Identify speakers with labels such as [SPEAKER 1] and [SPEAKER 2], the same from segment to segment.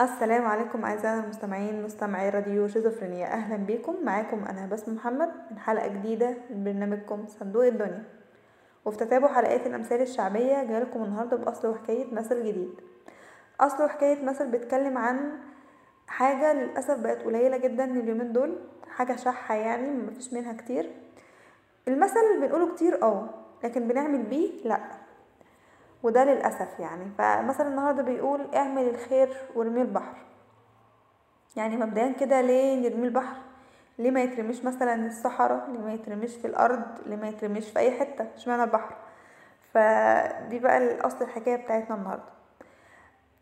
[SPEAKER 1] السلام عليكم اعزائنا المستمعين مستمعي راديو شيزوفرينيا. أهلا بيكم معاكم أنا بسم محمد من حلقة جديدة من برنامجكم صندوق الدنيا. وفي تتابع حلقات الأمثال الشعبية جايلكم النهارده بأصل وحكاية مثل جديد. أصل وحكاية مثل بيتكلم عن حاجة للأسف بقت قليلة جدا اليومين دول. حاجة شحة يعني مفيش منها كتير. المثل بنقوله كتير آه لكن بنعمل بيه لأ. وده للأسف يعني. فمثلا النهاردة بيقول اعمل الخير وارميه البحر. يعني مبدئيا كده ليه نرمي البحر؟ ليه ما يترميش مثلا الصحراء؟ ليه ما يترميش في الأرض؟ ليه ما يترميش في أي حتة؟ اشمعنى البحر؟ فدي بقى الأصل الحكاية بتاعتنا النهاردة.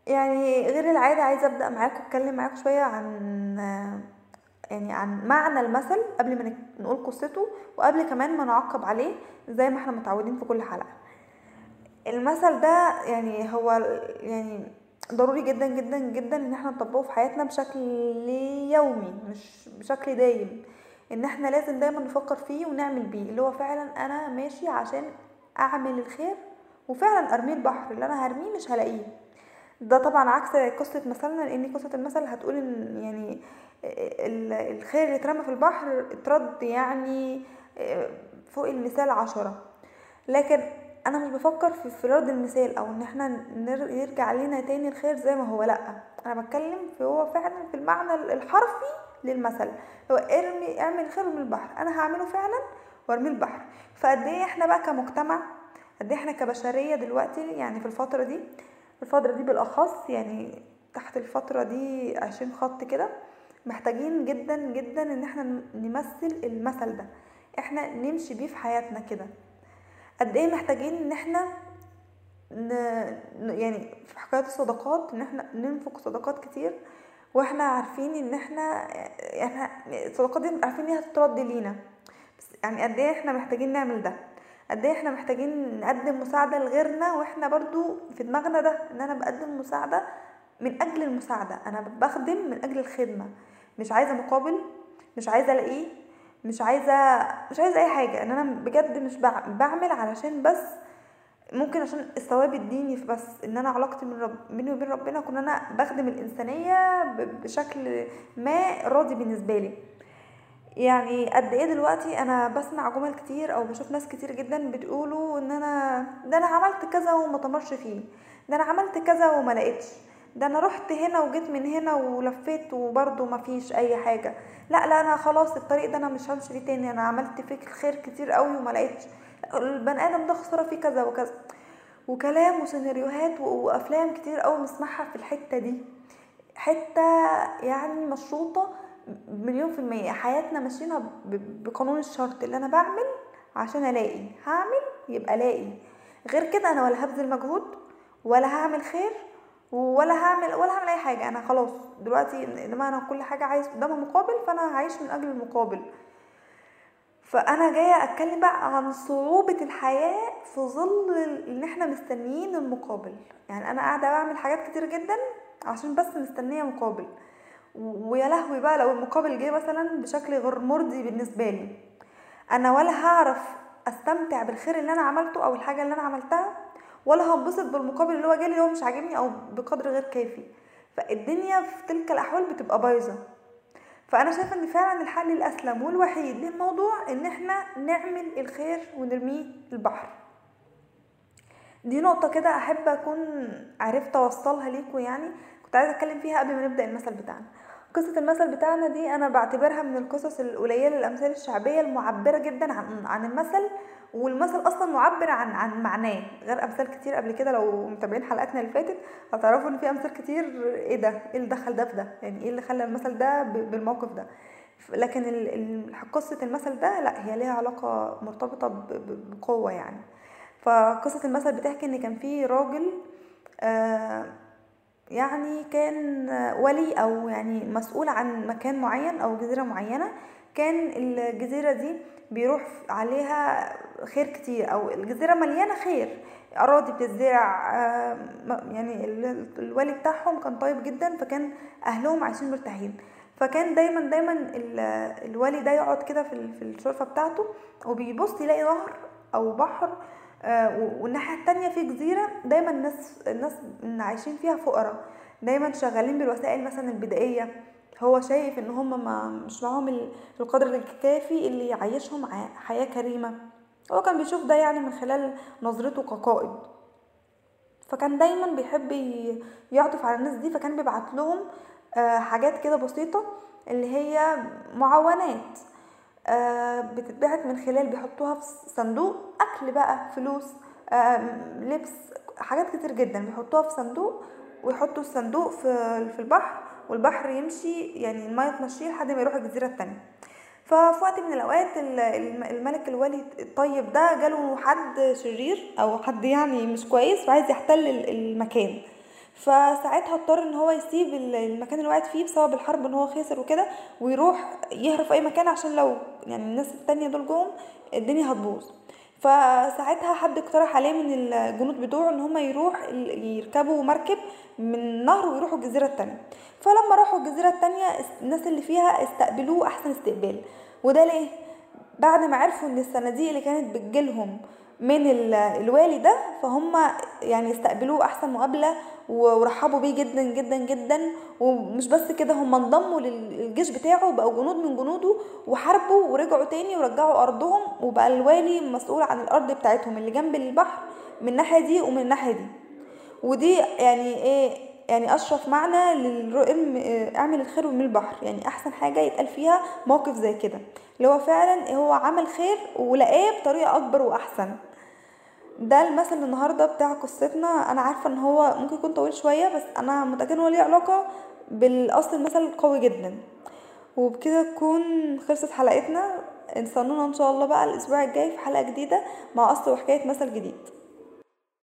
[SPEAKER 1] يعني غير العادة عايزة أبدأ معاكم أتكلم معاكم شوية عن يعني عن معنى المثل قبل ما نقول قصته وقبل كمان ما نعقب عليه زي ما إحنا متعودين في كل حلقة. المثل ده يعني هو يعني ضروري جدا جدا جدا إن إحنا نطبقه في حياتنا بشكل يومي مش بشكل دايم. إن إحنا لازم دايما نفكر فيه ونعمل بيه اللي هو فعلا أنا ماشي عشان أعمل الخير وفعلا أرميه البحر اللي أنا هرميه مش هلاقيه. ده طبعا عكس قصة مثلنا لأن قصة المثل هتقول إن يعني الخير اللي اترمى في البحر اترد يعني فوق المثال عشرة. لكن أنا مش بفكر في فرض المثال أو إن إحنا يرجع لنا تاني الخير زي ما هو لأ. أنا بتكلم في هو فعلا في المعنى الحرفي للمثل. هو ارمي اعمل خير من البحر. أنا هعمله فعلا وارمي البحر. فقد إيه إحنا بقى كمجتمع قد إيه إحنا كبشرية دلوقتي يعني في الفترة دي الفترة دي بالأخص يعني تحت الفترة دي عشرين خط كده محتاجين جدا جدا إن إحنا نمثل المثل ده. إحنا نمشي بيه في حياتنا كده. قد إيه محتاجين إن إحنا ن... يعني في حكاية الصدقات إن إحنا ننفق صدقات كتير وإحنا عارفين إن إحنا يعني الصدقات دي عارفين إنها هتترد لينا. بس يعني قد إيه إحنا محتاجين نعمل ده؟ قد إيه إحنا محتاجين نقدم مساعدة لغيرنا وإحنا برضو في دماغنا ده إن أنا بقدم مساعدة من أجل المساعدة. أنا بخدم من أجل الخدمة. مش عايزة مقابل مش عايزة ألاقيه. مش عايزة مش عايزة أي حاجة. إن أنا بجد مش بعمل علشان بس ممكن عشان الثواب الديني بس. إن أنا علاقتي من رب بيني وبين ربنا كون أنا بخدم الإنسانية بشكل ما راضي بالنسبة لي. يعني قد إيه دلوقتي أنا بسمع جمل كتير أو بشوف ناس كتير جدا بتقولوا إن أنا ده أنا عملت كذا وما تمرش فيه. ده أنا عملت كذا وما لقيتش. ده أنا رحت هنا وجيت من هنا ولفيت وبرضه ما فيش أي حاجة. لا لا أنا خلاص الطريق ده أنا مش همشي فيه تاني. أنا عملت فيك الخير كتير قوي وما لقيتش. البني آدم ده خسارة فيه كذا وكذا. وكلام وسيناريوهات وأفلام كتير قوي بنسمعها في الحتة دي. حتة يعني مشروطة مليون في المية. حياتنا ماشيينها بقانون الشرط. اللي أنا بعمل عشان ألاقي. هعمل يبقى ألاقي. غير كده أنا ولا هبذل مجهود ولا هعمل خير ولا هعمل ولا هعمل أي حاجة. أنا خلاص دلوقتي انما أنا كل حاجة عايز قدامها مقابل فأنا هعيش من أجل المقابل. فأنا جاية أتكلم بقى عن صعوبة الحياة في ظل إن إحنا مستنيين المقابل. يعني أنا قاعدة بعمل حاجات كتير جدا عشان بس مستنية مقابل. ويا لهوي بقى لو المقابل جه مثلا بشكل غير مرضي بالنسبة لي. أنا ولا هعرف أستمتع بالخير اللي أنا عملته أو الحاجة اللي أنا عملتها ولا هنبسط بالمقابل اللي هو جالي اللي هو مش عاجبني أو بقدر غير كافي. فالدنيا في تلك الأحوال بتبقى بايظة. فأنا شايفة إن فعلا الحل الأسلم والوحيد للموضوع إن إحنا نعمل الخير ونرميه البحر دي نقطة كده أحب أكون عرفت أوصلها ليكم يعني. كنت عايزة أتكلم فيها قبل ما نبدأ المثل بتاعنا. قصة المثل بتاعنا دي أنا بعتبرها من القصص القليلة الأمثال الشعبية المعبرة جدا عن عن المثل والمثل أصلا معبر عن عن معناه غير أمثال كتير قبل كده. لو متابعين حلقاتنا اللي فاتت هتعرفوا إن في أمثال كتير إيه ده؟ إيه اللي دخل ده في ده؟ يعني إيه اللي خلى المثل ده بالموقف ده؟ لكن قصة المثل ده لا هي ليها علاقة مرتبطة بقوة يعني. فقصة المثل بتحكي إن كان في راجل آه يعني كان ولي أو يعني مسؤول عن مكان معين أو جزيرة معينة كان الجزيرة دي بيروح عليها خير كتير أو الجزيرة مليانة خير. أراضي بتزرع يعني الوالي بتاعهم كان طيب جدا فكان أهلهم عايشين مرتاحين. فكان دايما دايما الوالي ده يقعد كده في الشرفة بتاعته وبيبص يلاقي نهر أو بحر والناحية التانية في جزيرة دايما الناس الناس عايشين فيها فقراء. دايما شغالين بالوسائل مثلا البدائية. هو شايف إن هم ما مش معاهم القدر الكافي اللي يعيشهم حياة كريمة. هو كان بيشوف ده يعني من خلال نظرته كقائد. فكان دايما بيحب يعطف على الناس دي. فكان بيبعت لهم آه، حاجات كده بسيطة اللي هي معاونات. آه، بتتبعت من خلال بيحطوها في صندوق أكل بقى فلوس آه، لبس حاجات كتير جدا. بيحطوها في صندوق ويحطوا الصندوق في البحر والبحر يمشي يعني المية تمشيه لحد ما يروح الجزيرة التانية. ففي وقت من الأوقات الملك الولي الطيب ده جاله حد شرير أو حد يعني مش كويس وعايز يحتل المكان. فساعتها اضطر ان هو يسيب المكان اللي وقعت فيه بسبب الحرب ان هو خسر وكده ويروح يهرب في أي مكان عشان لو يعني الناس التانية دول جم الدنيا هتبوظ. فساعتها حد اقترح عليه من الجنود بتوعه ان هم يروح يركبوا مركب من نهر ويروحوا الجزيرة التانية. فلما راحوا الجزيرة التانية الناس اللي فيها استقبلوه أحسن استقبال. وده ليه؟ بعد ما عرفوا إن الصناديق اللي كانت بتجيلهم من الوالي ده فهم يعني استقبلوه أحسن مقابلة ورحبوا بيه جدا جدا جدا. ومش بس كده هم انضموا للجيش بتاعه بقوا جنود من جنوده وحاربوا ورجعوا تاني ورجعوا أرضهم وبقى الوالي مسؤول عن الأرض بتاعتهم اللي جنب البحر من الناحية دي ومن الناحية دي. ودي يعني إيه يعني أشرف معنى للرؤم اعمل الخير ومن البحر. يعني أحسن حاجة يتقال فيها موقف زي كده اللي هو فعلا هو عمل خير ولقاه بطريقة أكبر وأحسن. ده المثل النهارده بتاع قصتنا. أنا عارفة إن هو ممكن يكون طويل شوية بس أنا متأكدة إن هو ليه علاقة بالأصل المثل قوي جدا. وبكده تكون خلصت حلقتنا. استنونا إن شاء الله بقى الأسبوع الجاي في حلقة جديدة مع أصل وحكاية مثل جديد.